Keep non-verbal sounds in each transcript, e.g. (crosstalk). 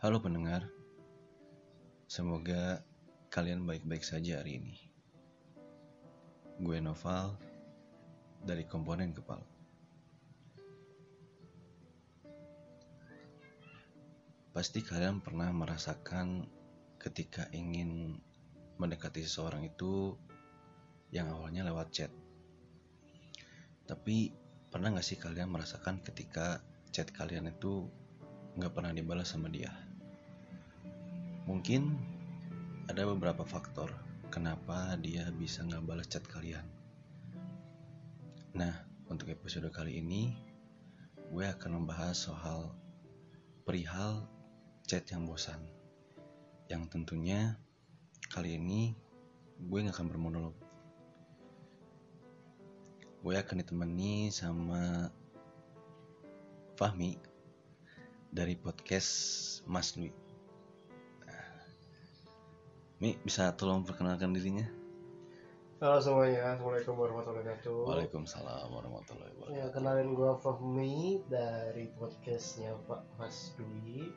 Halo pendengar, semoga kalian baik-baik saja hari ini. Gue Noval dari komponen kepala. Pasti kalian pernah merasakan ketika ingin mendekati seseorang itu yang awalnya lewat chat. Tapi pernah gak sih kalian merasakan ketika chat kalian itu nggak pernah dibalas sama dia? Mungkin ada beberapa faktor kenapa dia bisa nggak balas chat kalian. Nah, untuk episode kali ini, gue akan membahas soal perihal chat yang bosan. Yang tentunya kali ini gue nggak akan bermonolog. Gue akan ditemani sama Fahmi dari podcast Mas Dwi. Mi bisa tolong perkenalkan dirinya? Halo semuanya, Assalamualaikum warahmatullahi wabarakatuh Waalaikumsalam warahmatullahi wabarakatuh. Ya, kenalin gua Fahmi dari podcastnya Pak Mas Dwi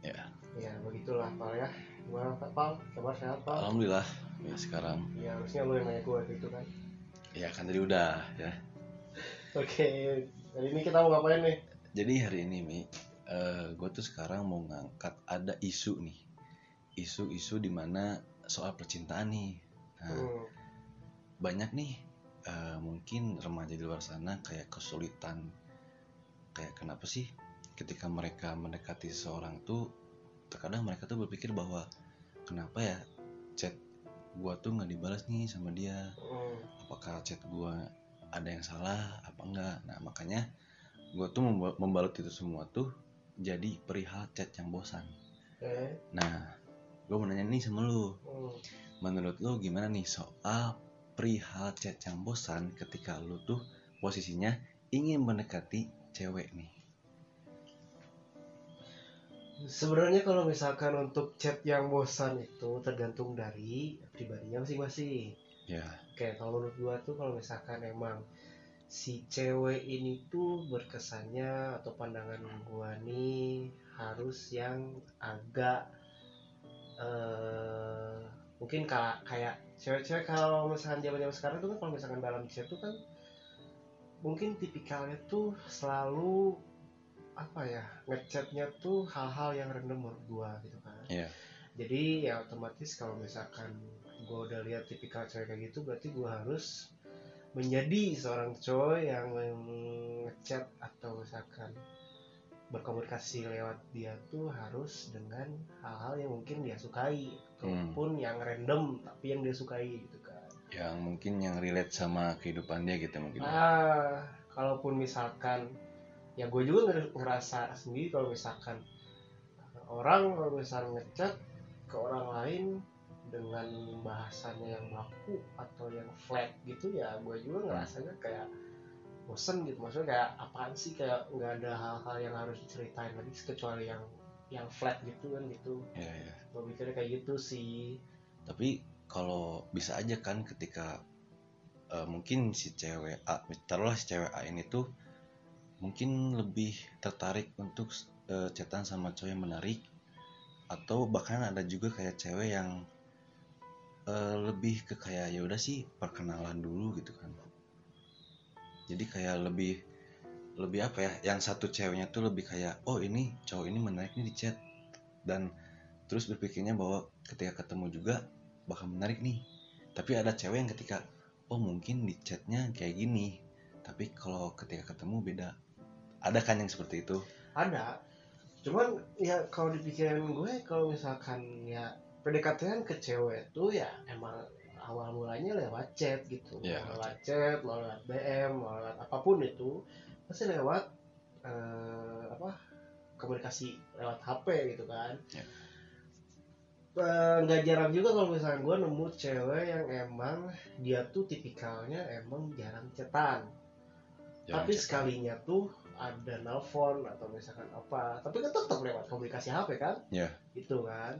Ya, Ya, begitulah Pak ya Gimana Pak Pal? Kabar sehat Pak? alhamdulillah ya sekarang Ya, harusnya lu yang nanya gua gitu kan ya kan tadi udah ya. Oke, hari ini kita mau ngapain nih? Jadi hari ini Mi, gue tuh sekarang mau ngangkat ada isu nih, isu-isu di mana soal percintaan nih. Nah, Hmm, banyak nih eh, mungkin remaja di luar sana kayak kesulitan kayak kenapa sih ketika mereka mendekati seseorang tuh terkadang mereka tuh berpikir bahwa kenapa ya chat gua tuh nggak dibalas nih sama dia? Hmm, apakah chat gua ada yang salah apa enggak? Nah makanya gua tuh memba- membalut itu semua tuh jadi perihal chat yang bosan. Oke nah gue mau nanya nih sama lu. Hmm. menurut lu gimana nih soal perihal chat yang bosan ketika lu tuh posisinya ingin mendekati cewek nih? Sebenarnya kalau misalkan untuk chat yang bosan itu tergantung dari pribadinya masing-masing. Ya. Oke, kalau menurut gua tuh kalau misalkan emang si cewek ini tuh berkesannya atau pandangan gua nih harus yang agak eh mungkin kayak kayak cewek-cewek kalau misalkan zaman zaman sekarang tuh kan kalau misalkan dalam chat tuh kan mungkin tipikalnya tuh selalu apa ya ngechatnya tuh hal-hal yang random menurut gua gitu kan Iya. jadi ya otomatis kalau misalkan gue udah lihat tipikal cewek kayak gitu berarti gue harus menjadi seorang cowok yang ngechat atau misalkan berkomunikasi lewat dia tuh harus dengan hal-hal yang mungkin dia sukai ataupun yang random tapi yang dia sukai gitu kan. Yang mungkin yang relate sama kehidupan dia gitu mungkin. Ah kalaupun misalkan ya gue juga nger- ngerasa sendiri kalau misalkan orang kalau misalnya ngechat ke orang lain dengan bahasanya yang baku atau yang flat gitu ya gue juga ngerasanya kayak bosen gitu. Maksudnya kayak apaan sih? Kayak nggak ada hal-hal yang harus diceritain lagi kecuali yang yang flat gitu kan gitu. Iya, iya. gue mikirnya kayak gitu sih. Tapi kalau bisa aja kan ketika eh, mungkin si cewek A taruhlah si cewek A ini tuh mungkin lebih tertarik untuk eh, chatan sama cowok yang menarik atau bahkan ada juga kayak cewek yang eh, lebih ke kayak ya udah sih perkenalan dulu gitu kan jadi kayak lebih lebih apa ya yang satu ceweknya tuh lebih kayak oh ini cowok ini menarik nih di chat. Dan terus berpikirnya bahwa ketika ketemu juga bakal menarik nih. Tapi ada cewek yang ketika oh mungkin di chatnya kayak gini. Tapi kalau ketika ketemu beda. Ada kan yang seperti itu? Ada. Cuman ya kalau dipikirin gue kalau misalkan ya pendekatan ke cewek tuh ya emang awal mulanya lewat chat gitu Iya, mau lewat chat lewat BM lewat apa pun itu pasti lewat eh, apa komunikasi lewat HP gitu kan Iya. Eh, nggak jarang juga kalau misalnya gue nemu cewek yang emang dia tuh tipikalnya emang jarang chatan Jangan tapi chat. sekalinya tuh ada nelfon atau misalkan apa tapi kan tetap lewat komunikasi HP kan Iya. itu kan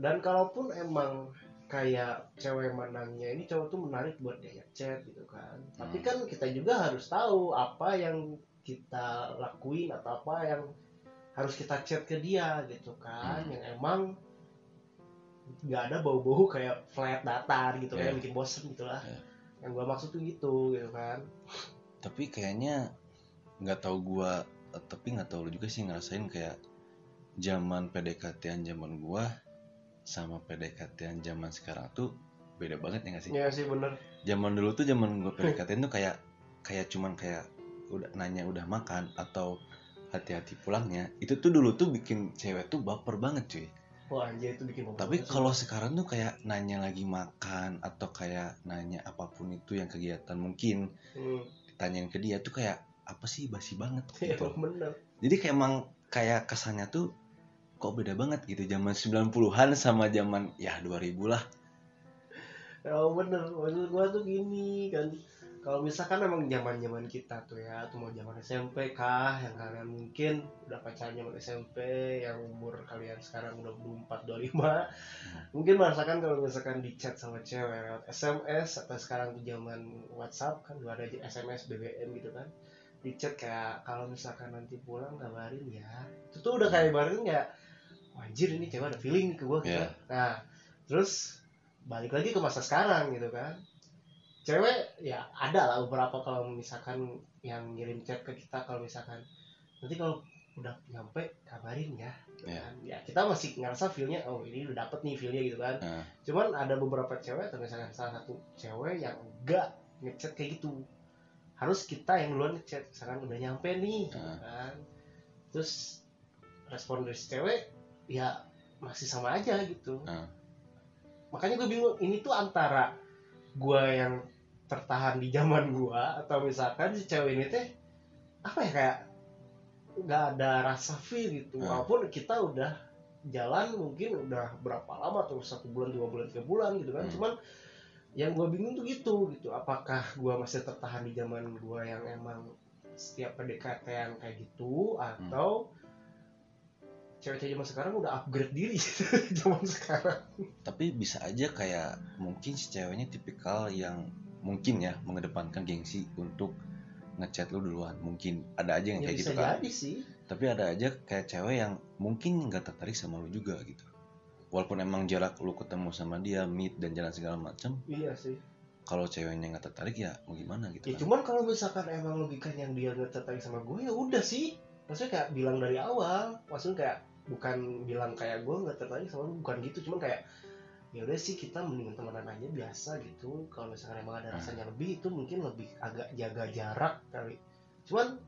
dan kalaupun emang kayak cewek mandangnya ini cowok tuh menarik buat dia chat gitu kan tapi Hmm. kan kita juga harus tahu apa yang kita lakuin atau apa yang harus kita chat ke dia gitu kan Hmm. yang emang nggak ada bau-bau kayak flat datar gitu Iya. kayak bikin bosen gitu lah Iya. yang gua maksud tuh gitu gitu kan tapi kayaknya nggak tahu gua tapi nggak tahu lu juga sih ngerasain kayak zaman PDKT-an zaman gua sama PDKT-an zaman sekarang tuh beda banget ya nggak sih? Iya sih bener. Zaman dulu tuh zaman gua (laughs) PDKT tuh kayak kayak cuman kayak udah nanya udah makan atau hati-hati pulangnya itu tuh dulu tuh bikin cewek tuh baper banget cuy. Wah anjir itu bikin tapi banget sih. kalau sekarang tuh kayak nanya lagi makan atau kayak nanya apa pun itu yang kegiatan mungkin hmm. ditanyain ke dia tuh kayak apa sih basi banget? (laughs) Iya gitu. bener. Jadi kayak emang kayak kesannya tuh kok beda banget gitu zaman 90-an sama zaman ya 2000 lah. Oh bener, maksud gua tuh gini kan. Kalau misalkan emang zaman zaman kita tuh ya, atau mau zaman SMP kah, yang kalian mungkin udah pacaran zaman SMP, yang umur kalian sekarang udah 24, 25, mungkin merasakan kalau misalkan di chat sama cewek lewat SMS atau sekarang tuh zaman WhatsApp kan udah ada SMS BBM gitu kan, di chat kayak kalau misalkan nanti pulang kabarin ya, itu tuh udah kayak kayak "Wah, anjir ini cewek ada feeling ke gua gitu. Iya. Nah, terus balik lagi ke masa sekarang gitu kan cewek ya ada lah beberapa kalau misalkan yang ngirim chat ke kita kalau misalkan nanti kalau udah nyampe kabarin ya gitu Iya. kan. ya kita masih ngerasa feelnya oh ini udah dapet nih feelnya gitu kan Nah, cuman ada beberapa cewek atau misalkan salah satu cewek yang enggak ngechat kayak gitu harus kita yang duluan ngechat misalkan udah nyampe nih gitu Ah. kan terus respon dari cewek ya masih sama aja gitu Ah. makanya gue bingung ini tuh antara gue yang tertahan di zaman gue atau misalkan si cewek ini teh apa ya kayak nggak ada rasa feel gitu Ah. walaupun kita udah jalan mungkin udah berapa lama tuh satu bulan dua bulan tiga bulan gitu kan Hmm. cuman yang gue bingung tuh gitu gitu apakah gue masih tertahan di zaman gue yang emang setiap yang kayak gitu atau cewek-cewek zaman sekarang udah upgrade diri (laughs) zaman sekarang. Tapi bisa aja kayak mungkin si ceweknya tipikal yang mungkin ya mengedepankan gengsi untuk ngechat lu duluan. Mungkin ada aja yang ya kayak gitu kan. jadi sih. Tapi ada aja kayak cewek yang mungkin nggak tertarik sama lu juga gitu. Walaupun emang jarak lu ketemu sama dia meet dan jalan segala macam iya sih. kalau ceweknya nggak tertarik ya mau gimana gitu ya kan. cuman kalau misalkan emang logikanya yang dia nggak tertarik sama gue ya udah sih. Maksudnya kayak bilang dari awal maksudnya kayak bukan bilang kayak gue nggak tertarik sama lu bukan gitu. Cuman kayak ya udah sih kita mendingan temenan aja biasa gitu. Kalau misalkan emang ada rasanya lebih itu mungkin lebih agak jaga jarak kali. Cuman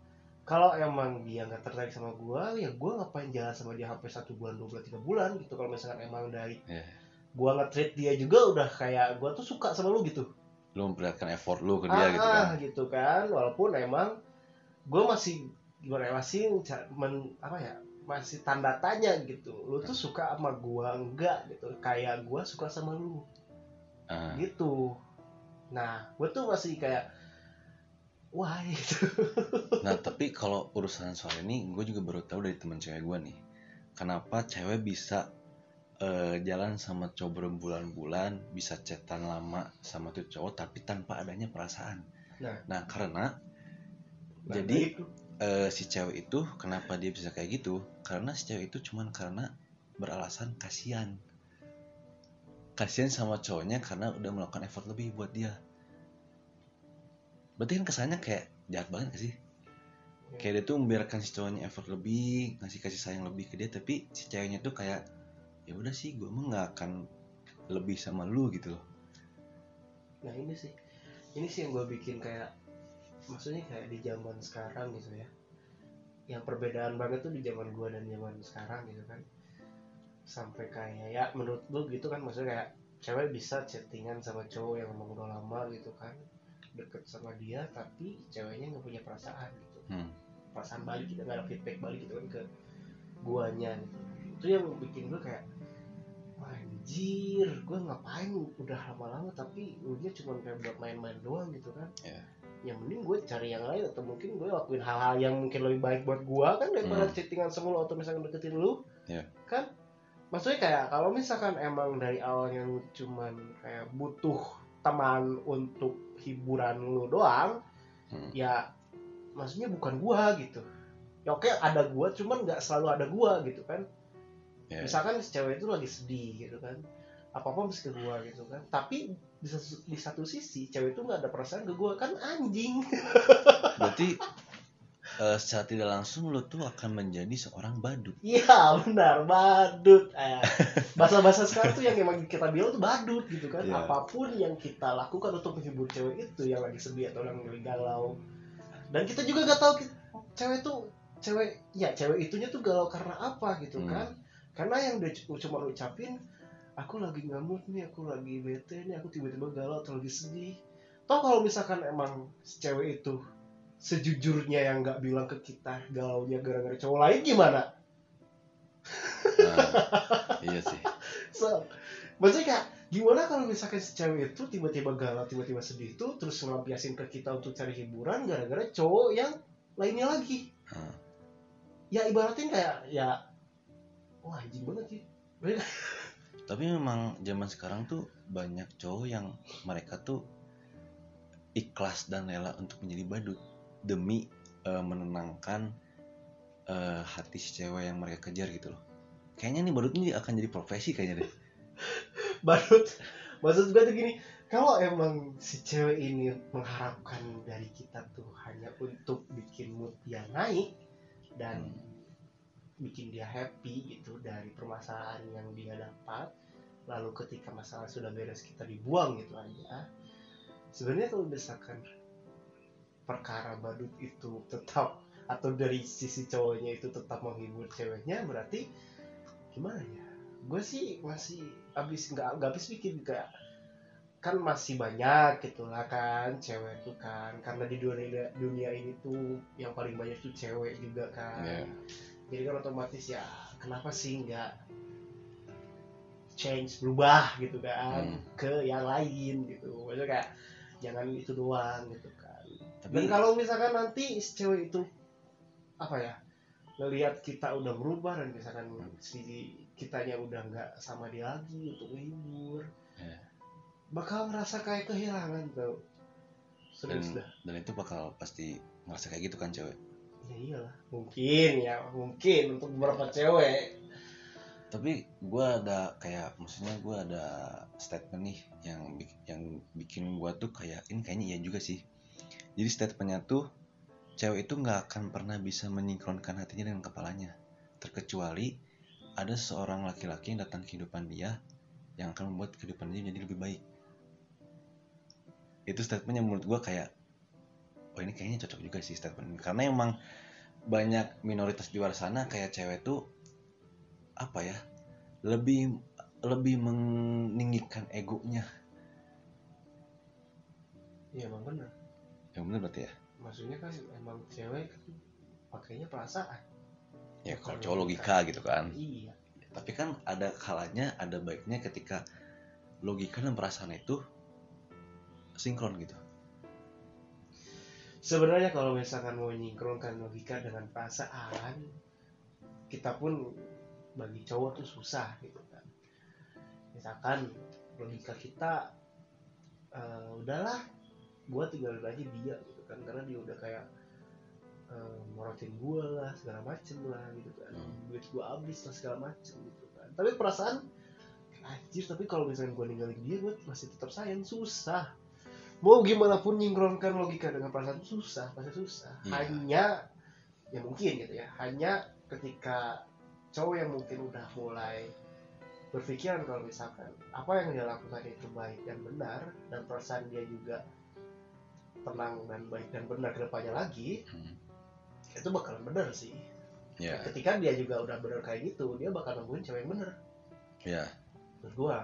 kalau emang dia nggak tertarik sama gue ya gue ngapain jalan sama dia sampai satu bulan dua bulan tiga bulan gitu. Kalau misalkan emang dari Iya. gue nge-treat dia juga udah kayak gue tuh suka sama lu gitu. Lu memperlihatkan effort lu ke dia gitu kan? ah, gitu kan. Walaupun emang gue masih gimana ya, masih men, apa ya masih tanda tanya gitu. Lu tuh suka sama gue enggak gitu. Kayak gue suka sama lu. Ah, gitu. Nah gue tuh masih kayak wah (laughs) gitu. Nah tapi kalau urusan soal ini gue juga baru tahu dari teman cewek gue nih. Kenapa cewek bisa eh, jalan sama cowok berbulan-bulan bisa chatan lama sama tuh cowok tapi tanpa adanya perasaan? Nah. karena Nah, Jadi- itu. Eh, si cewek itu kenapa dia bisa kayak gitu? Karena si cewek itu cuman karena beralasan kasihan. Kasihan sama cowoknya karena udah melakukan effort lebih buat dia. Berarti kan kesannya kayak jahat banget gak sih? Kayak dia tuh membiarkan si cowoknya effort lebih ngasih kasih sayang lebih ke dia tapi si ceweknya tuh kayak ya udah sih gue mah nggak akan lebih sama lu gitu loh. Nah ini sih. Ini sih yang gue bikin kayak maksudnya kayak di zaman sekarang gitu ya. Yang perbedaan banget tuh di zaman gue dan zaman sekarang gitu kan. Sampai kayak ya menurut lu gitu kan maksudnya kayak cewek bisa chattingan sama cowok yang emang udah lama gitu kan. Deket sama dia tapi ceweknya nggak punya perasaan gitu. Hmm. perasaan balik gitu nggak ada feedback balik gitu kan ke guanya gitu. Itu yang bikin gue kayak "Wah, anjir gue ngapain udah lama-lama tapi lu nya cuma kayak buat main-main doang gitu kan. Iya. Yang mending gue cari yang lain atau mungkin gue lakuin hal-hal yang mungkin lebih baik buat gue kan daripada Hmm. chattingan sama lu atau misalkan deketin lu Iya. kan maksudnya kayak kalau misalkan emang dari awalnya lu cuman kayak butuh teman untuk hiburan lu doang Hmm. ya maksudnya bukan gua gitu ya oke ada gua cuman nggak selalu ada gua gitu kan ya misalkan cewek itu lagi sedih gitu kan apa apa mesti ke gua gitu kan tapi di satu, di satu sisi cewek itu nggak ada perasaan ke gua. Kan anjing. (laughs) Berarti eh, secara tidak langsung lo tuh akan menjadi seorang badut. Iya benar. Badut. Eh, bahasa-bahasa sekarang tuh yang emang kita bilang tuh badut gitu kan. Iya. apa pun yang kita lakukan untuk menghibur cewek itu yang lagi sedih atau yang lagi galau. Dan kita juga nggak tahu cewek tuh cewek ya cewek itunya tuh galau karena apa gitu Hmm. kan. Karena yang dia cu- cuma ucapin aku lagi ngamut nih aku lagi bete nih aku tiba-tiba galau atau lagi sedih. Toh kalau misalkan emang si cewek itu sejujurnya yang nggak bilang ke kita galaunya gara-gara cowok lain gimana? Nah, iya sih. (laughs) So, maksudnya kayak gimana kalau misalkan si cewek itu tiba-tiba galau tiba-tiba sedih itu terus ngelampiasin ke kita untuk cari hiburan gara-gara cowok yang lainnya lagi? Nah, ya ibaratin kayak ya wah anjing banget sih tapi memang zaman sekarang tuh banyak cowok yang mereka tuh ikhlas dan rela untuk menjadi badut demi eh, menenangkan eh, hati si cewek yang mereka kejar gitu loh. Kayaknya nih badut ini akan jadi profesi kayaknya deh. (laughs) Badut? Maksud gue tuh gini kalau emang si cewek ini mengharapkan dari kita tuh hanya untuk bikin mood dia naik dan bikin dia happy gitu dari permasalahan yang dia dapat. Lalu ketika masalah sudah beres kita dibuang gitu aja. Sebenarnya kalau misalkan perkara badut itu tetap atau dari sisi cowoknya itu tetap menghibur ceweknya berarti gimana ya? Gue sih masih habis nggak nggak habis bikin kayak kan masih banyak gitu lah kan cewek tuh kan. Karena di dunia dunia ini tuh yang paling banyak tuh cewek juga kan. Iya. Jadi kan otomatis ya kenapa sih nggak change berubah gitu kan Hmm. ke yang lain gitu. Maksudnya kayak jangan itu doang gitu kan. Dan tapi kalau misalkan nanti si cewek itu apa ya ngelihat kita udah berubah dan misalkan si kitanya udah nggak sama dia lagi untuk menghibur Ya. bakal ngerasa kayak kehilangan tau. Dan, dah. dan itu bakal pasti ngerasa kayak gitu kan cewek ya iyalah mungkin ya mungkin untuk beberapa cewek. Tapi gue ada kayak maksudnya gue ada statement nih yang yang bikin gue tuh kayak ini kayaknya iya juga sih. Jadi statementnya tuh cewek itu nggak akan pernah bisa menyingkronkan hatinya dengan kepalanya. Terkecuali ada seorang laki-laki yang datang ke kehidupan dia yang akan membuat kehidupan dia jadi lebih baik. Itu statementnya menurut gue kayak oh ini kayaknya cocok juga sih statement. Ini. karena emang banyak minoritas di luar sana kayak cewek tuh apa ya lebih lebih meninggikan egonya. Iya emang bener. Yang bener berarti ya? Maksudnya kan emang cewek kan pakainya perasaan. Ya Bukan kalau cowok logika. logika gitu kan. Iya. Tapi kan ada kalanya ada baiknya ketika logika dan perasaan itu sinkron gitu sebenarnya kalau misalkan mau menyingkronkan logika dengan perasaan kita pun bagi cowok tuh susah gitu kan. Misalkan logika kita eh, udahlah gua tinggalin aja dia gitu kan. Karena dia udah kayak eh, morotin gua lah segala macem lah gitu kan. Hmm. duit gua habis lah segala macem gitu kan. Tapi perasaan anjir tapi kalau misalnya gua ninggalin dia gua masih tetap sayang. Susah mau gimana pun nyingkronkan logika dengan perasaan susah pasti susah. Iya. hanya ya mungkin gitu ya. Hanya ketika cowok yang mungkin udah mulai berpikiran kalau misalkan apa yang dia lakukan itu baik dan benar dan perasaan dia juga tenang dan baik dan benar ke depannya lagi Hmm. itu bakalan benar sih. Ya ketika dia juga udah benar kayak gitu dia bakal nemuin cewek yang bener ya menurut gua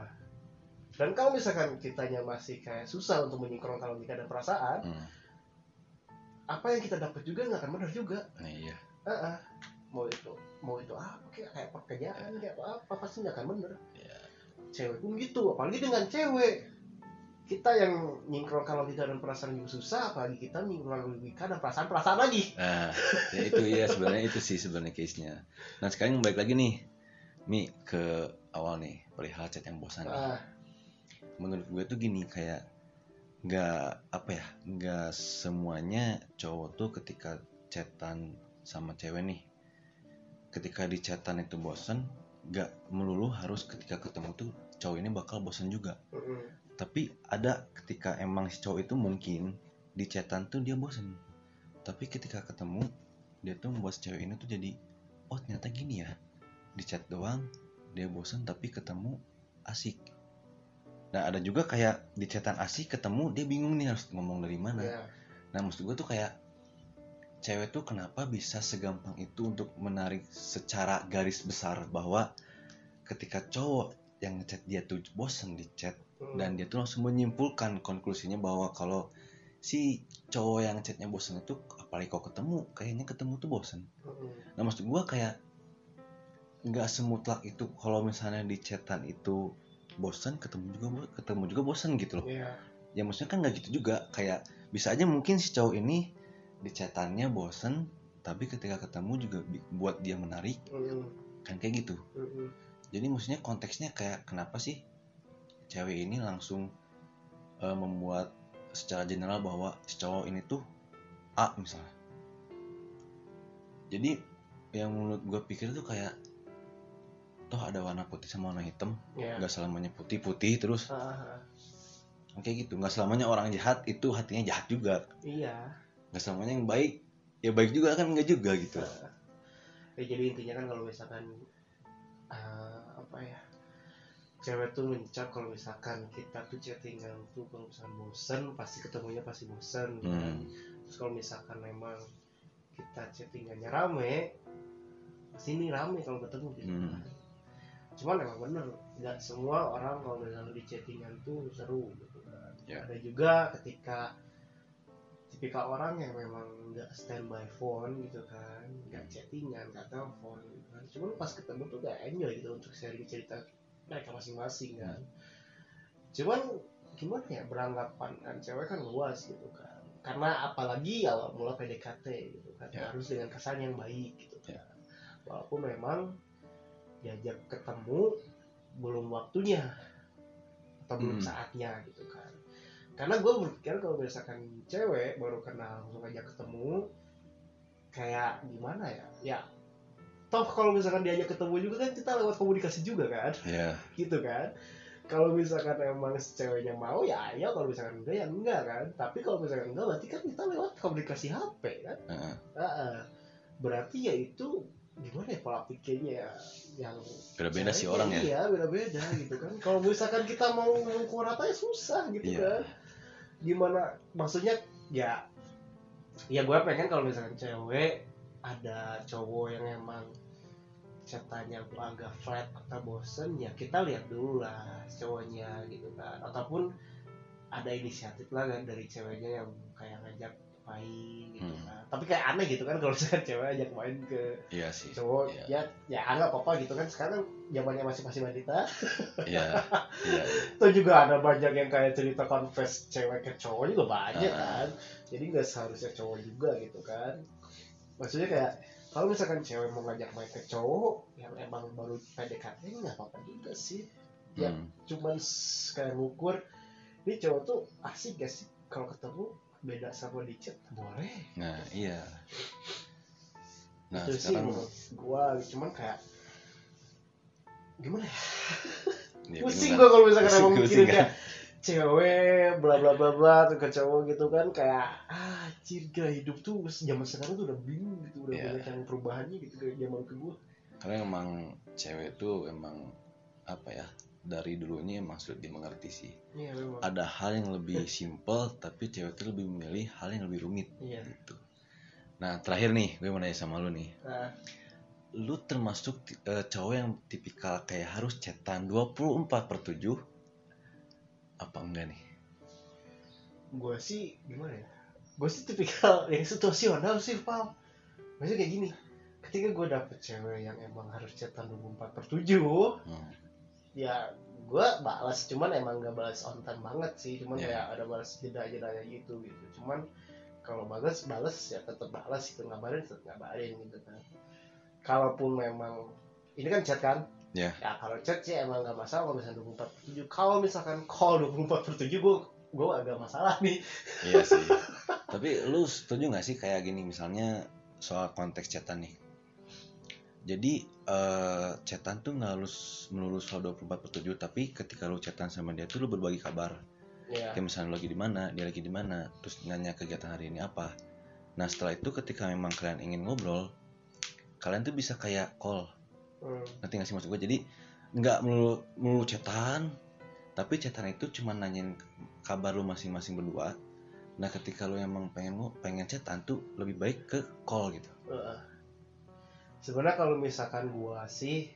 dan kalau misalkan kitanya masih kayak susah untuk menyingkronkan logika dan perasaan hmm. apa yang kita dapat juga nggak akan benar juga nah, iya Heeh. mau itu mau itu apa kayak kayak pekerjaan kayak apa, apa pasti nggak akan bener Iya. cewek pun gitu apalagi dengan cewek kita yang nyingkronkan logika dan perasaan juga susah apalagi kita nyingkronkan logika dan perasaan perasaan lagi nah ya itu ya sebenarnya itu sih sebenarnya case nya nah sekarang balik lagi nih Mi ke awal nih perihal chat yang bosan. Ah, menurut gue tuh gini kayak nggak apa ya nggak semuanya cowok tuh ketika chatan sama cewek nih ketika di chatan itu bosen gak melulu harus ketika ketemu tuh cowok ini bakal bosen juga. Tapi ada ketika emang si cowok itu mungkin di chatan tuh dia bosen. Tapi ketika ketemu dia tuh membuat si cewek ini tuh jadi oh ternyata gini ya di chat doang dia bosen tapi ketemu asik nah ada juga kayak di chatan asik ketemu dia bingung nih harus ngomong dari mana Iya. nah maksud gue tuh kayak cewek tuh kenapa bisa segampang itu untuk menarik secara garis besar bahwa ketika cowok yang ngechat dia tuh bosen di chat Mm. dan dia tuh langsung menyimpulkan konklusinya bahwa kalau si cowok yang chatnya bosen itu apalagi kau ketemu kayaknya ketemu tuh bosen Mm-mm. nah maksud gua kayak nggak semutlak itu kalau misalnya di chatan itu bosen ketemu juga ketemu juga bosen gitu loh Iya. ya maksudnya kan nggak gitu juga kayak bisa aja mungkin si cowok ini di chatannya bosen tapi ketika ketemu juga buat dia menarik Mm-mm. kan kayak gitu Mm-mm. jadi maksudnya konteksnya kayak kenapa sih cewek ini langsung eh, membuat secara general bahwa si cowok ini tuh A misalnya jadi yang menurut gue pikir tuh kayak toh ada warna putih sama warna hitam Iya. nggak selamanya putih putih terus Ah, ah. kayak gitu nggak selamanya orang jahat itu hatinya jahat juga Iya. nggak selamanya yang baik ya baik juga kan nggak juga gitu Ya, jadi intinya kan kalau misalkan eh, apa ya cewek tuh mencap kalau misalkan kita tuh chattingan tuh kalau misalkan bosen pasti ketemunya pasti bosen kan. hmm. terus kalau misalkan memang kita chattingannya rame pasti ini rame kalau ketemu gitu Hmm. Cuman emang bener nggak semua orang kalau misalnya di chattingan tuh seru gitu kan. Ya. ada juga ketika tipikal orang yang memang nggak standby phone gitu kan nggak chattingan nggak telepon gitu kan. Cuman pas ketemu tuh gak enjoy gitu untuk sharing cerita mereka masing-masing kan. Cuman gimana ya beranggapan kan cewek kan luas gitu kan. Karena apalagi awal mula PDKT gitu kan. Ya. harus dengan kesan yang baik gitu kan. Walaupun memang diajak ketemu belum waktunya atau belum Hmm. saatnya gitu kan. Karena gue berpikir kalau misalkan cewek baru kenal langsung ajak ketemu kayak gimana ya? Ya toh kalau misalkan diajak ketemu juga kan kita lewat komunikasi juga kan. Ya (laughs) gitu kan. Kalau misalkan emang ceweknya mau ya ayo kalau misalkan enggak ya enggak kan. Tapi kalau misalkan enggak berarti kan kita lewat komunikasi HP kan. Heeh. Heeh. berarti ya itu gimana ya pola pikirnya ya? Yang beda-beda sih orang ya. iya beda-beda gitu kan. Kalau misalkan kita mau mengukur rata ya susah gitu Iya. kan. Gimana? Maksudnya ya ya gue pengen kalau misalkan cewek ada cowok yang emang chatanya gue agak flat atau bosen ya kita lihat dulu lah cowoknya gitu kan. Ataupun ada inisiatif lah kan dari ceweknya yang kayak ngajak main gitu Hmm. kan tapi kayak aneh gitu kan kalau (laughs) misalkan cewek ajak main ke iya sih cowok Iya. ya ya anggap apa gitu kan sekarang zamannya masih masih wanita (laughs) iya iya itu juga ada banyak yang kayak cerita confess cewek ke cowok juga banyak Ah. kan jadi nggak seharusnya cowok juga gitu kan maksudnya kayak kalau misalkan cewek mau ngajak main ke cowok yang emang baru PDKT nggak apa-apa juga sih Ya. Hmm. cuman kayak ngukur ini cowok tuh asik gak sih kalau ketemu beda sama di chat boleh. Nah iya. Nah itu sih sekarang menurut gua cuman kayak gimana ya? (laughs) Ya, pusing gua kalau misalkan emang pusing mikirin kan? kayak cewek bla bla bla bla tuh ke cowok gitu kan kayak ah gila hidup tuh zaman sekarang tuh udah bingung gitu udah Iya. banyak yang perubahannya gitu dari zaman ke gua. Karena emang cewek tuh emang apa ya dari dulunya emang sulit dimengerti sih. Iya memang. Ada hal yang lebih simple tapi cewek tuh lebih memilih hal yang lebih rumit iya. gitu. Nah terakhir nih gue mau nanya sama lu nih. Nah, lu termasuk eh, cowok yang tipikal kayak harus cetan 24 per 7 apa enggak nih? Gua sih gimana ya? Gua sih tipikal (laughs) yang situasional sih pal maksudnya kayak gini ketika gua dapet cewek yang emang harus cetan 24 per 7 Hmm. Ya gue balas cuman emang gak balas on time banget sih. Cuman Ya. kayak ada balas jeda jedanya gitu gitu. Cuman kalau balas balas ya tetap balas itu ngabarin tetap ngabarin gitu kan. Kalaupun memang ini kan chat kan? Ya. ya kalau chat sih emang gak masalah kalau misalnya 24 per 7 kalau misalkan call 24 per 7 gue gue agak masalah nih. Iya sih. (laughs) Tapi lu setuju gak sih kayak gini? Misalnya soal konteks chatan nih. Jadi eh chatan tuh nggak harus melulu soal 24 per 7 tapi ketika lu chatan sama dia tuh lu berbagi kabar Iya. kayak misalnya lu lagi di mana dia lagi di mana terus nanya kegiatan hari ini apa nah setelah itu ketika memang kalian ingin ngobrol kalian tuh bisa kayak call Hmm. nanti nggak sih maksud gue jadi nggak melulu melulu chatan tapi chatan itu cuma nanyain kabar lu masing-masing berdua nah ketika lu emang pengen pengen chatan tuh lebih baik ke call gitu Heeh. Sebenarnya kalau misalkan gua sih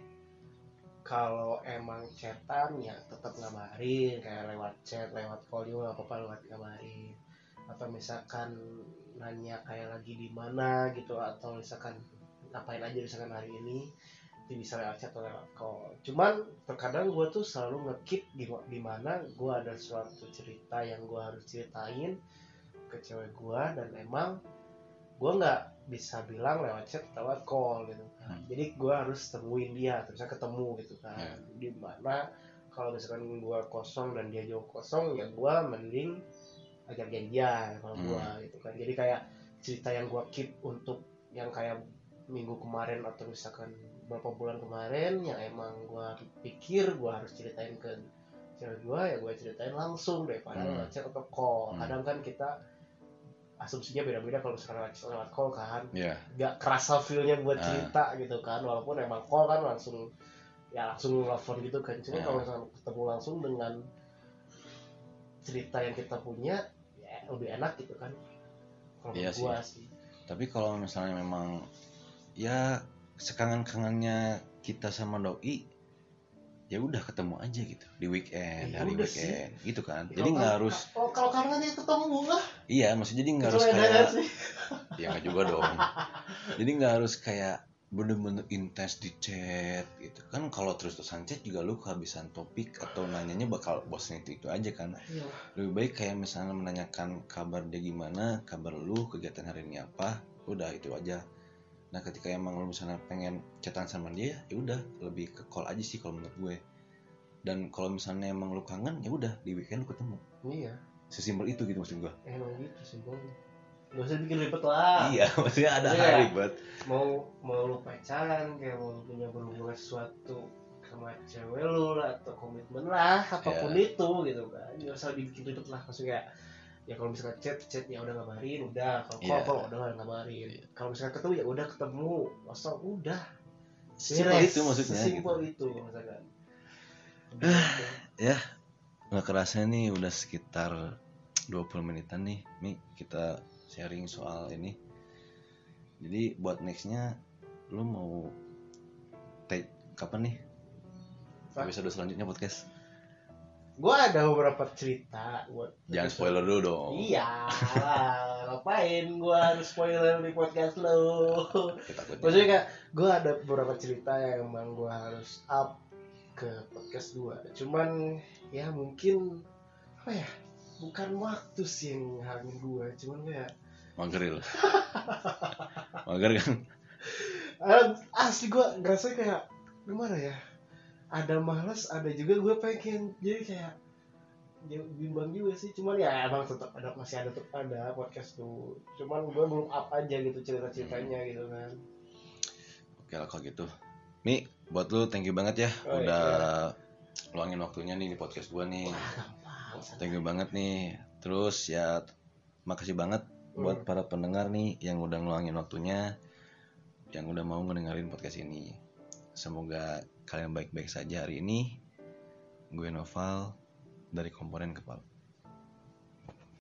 kalau emang chatan ya tetap ngabarin kayak lewat chat, lewat call juga apa-apa lewat ngabarin. Atau misalkan nanya kayak lagi di mana gitu atau misalkan ngapain aja misalkan hari ini itu bisa lewat chat atau lewat call. Cuman terkadang gua tuh selalu ngekip di di mana gua ada suatu cerita yang gua harus ceritain ke cewek gua dan emang gua nggak bisa bilang lewat chat atau lewat call gitu kan. Hmm. Jadi gua harus temuin dia, terus ketemu gitu kan. Ya. Di mana kalau misalkan gua kosong dan dia jauh kosong ya gua mending ajak janjian kalau Hmm. gua gitu kan. Jadi kayak cerita yang gua keep untuk yang kayak minggu kemarin atau misalkan beberapa bulan kemarin yang emang gua pikir gua harus ceritain ke cewek gua ya gua ceritain langsung daripada Hmm. lewat chat atau call. Hmm. Kadang kan kita asumsinya beda-beda kalau misalkan lewat, lewat call kan. Ya nggak kerasa feelnya buat Ah. cerita gitu kan walaupun emang call kan langsung ya langsung nelfon gitu kan. Cuma Ya. kalau misalkan ketemu langsung dengan cerita yang kita punya ya lebih enak gitu kan. Kalau Iya gua sih. Tapi kalau misalnya memang ya sekangen-kangennya kita sama doi ya udah ketemu aja gitu di weekend Ya hari udah sih. weekend gitu kan. Ya, jadi nggak harus kalau kalau kangen ya ketemu lah. Iya maksudnya jadi nggak harus kayak (laughs) ya nggak juga dong. Jadi nggak harus kayak bener-bener intens di chat gitu. Kan kalau terus terusan chat juga lu kehabisan topik atau nanyanya bakal bosan itu itu aja kan. Iya. lebih baik kayak misalnya menanyakan kabar dia gimana kabar lu kegiatan hari ini apa udah itu aja nah ketika emang lu misalnya pengen chatan sama dia ya udah lebih ke call aja sih kalau menurut gue. Dan kalau misalnya emang lu kangen ya udah di weekend ketemu. Iya. Sesimpel itu gitu maksud gue emang gitu simpelnya. Gak usah bikin ribet lah. Iya (laughs) maksudnya ada Iya. hari buat mau mau lu pacaran kayak mau punya berhubungan sesuatu sama cewek lu lah atau komitmen lah apa pun Iya. itu gitu kan. Nggak usah dibikin ribet lah maksudnya ya kalau misalkan chat chat ya udah ngabarin udah. Kalau call Iya. call udah nggak ngabarin. Iya. kalau misalkan ketemu ya udah ketemu. Kosong udah? Beres. itu maksudnya, sesimpel gitu. itu misalkan (sighs) nggak kerasa nih udah sekitar 20 menitan nih nih kita sharing soal ini. Jadi buat nextnya lu mau take kapan nih? Episode selanjutnya podcast gue ada beberapa cerita buat jangan spoiler dulu dong. Iya (laughs) ngapain gue harus spoiler di podcast lo maksudnya kayak gue ada beberapa cerita yang emang gue harus up ke podcast gue cuman ya mungkin apa ya bukan waktu sih yang nghalangin gue cuman kayak mager lah (laughs) mager kan? Asli gue ngerasa kayak gimana ya ada malas ada juga gue pengen. Jadi kayak ya bimbang juga sih. Cuman ya emang tetap ada masih ada tetap ada podcast tuh. Cuman gue belum up aja gitu cerita ceritanya gitu kan. Oke lah kalau gitu. Mi buat lu thank you banget ya. Oh, udah luangin waktunya nih di podcast gua nih. Wah gampang thank you banget nih. Terus ya makasih banget buat Hmm. para pendengar nih yang udah ngeluangin waktunya yang udah mau ngedengerin podcast ini. Semoga kalian baik-baik saja hari ini. Gue Noval dari komponen kepala